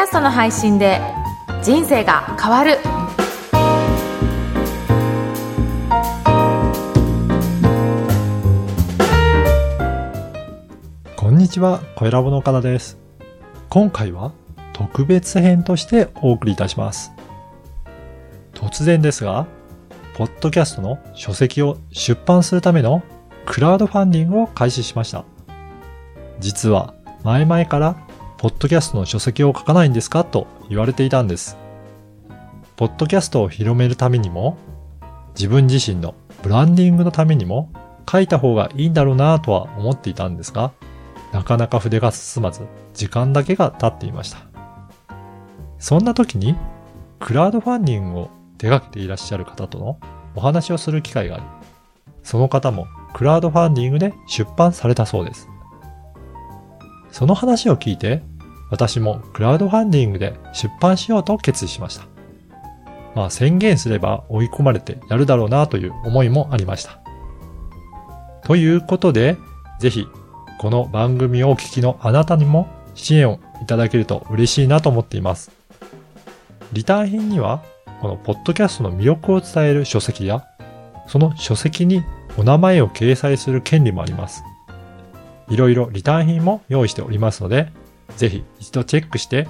キャストの配信で人生が変わるこんにちは、小ラボの岡田です。今回は特別編としてお送りいたします。突然ですが、ポッドキャストの書籍を出版するためのクラウドファンディングを開始しました。実は前々から、ポッドキャストの書籍を書かないんですかと言われていたんです。ポッドキャストを広めるためにも、自分自身のブランディングのためにも書いた方がいいんだろうなとは思っていたんですが、なかなか筆が進まず、時間だけが経っていました。そんな時に、クラウドファンディングを手掛けていらっしゃる方とのお話をする機会があり、その方もクラウドファンディングで出版されたそうです。その話を聞いて、私もクラウドファンディングで出版しようと決意しました。まあ宣言すれば追い込まれてやるだろうなという思いもありました。ということで、ぜひこの番組をお聞きのあなたにも支援をいただけると嬉しいなと思っています。リターン品には、このポッドキャストの魅力を伝える書籍や、その書籍にお名前を掲載する権利もあります。いろいろリターン品も用意しておりますので、ぜひ一度チェックして、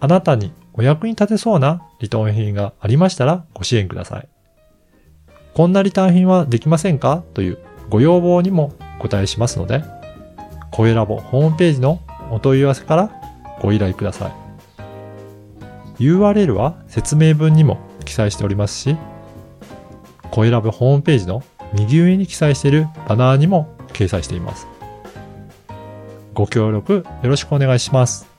あなたにお役に立てそうなリターン品がありましたらご支援ください。こんなリターン品はできませんか？というご要望にもお答えしますので、声ラボホームページのお問い合わせからご依頼ください。URL は説明文にも記載しておりますし、声ラボホームページの右上に記載しているバナーにも掲載しています。ご協力よろしくお願いします。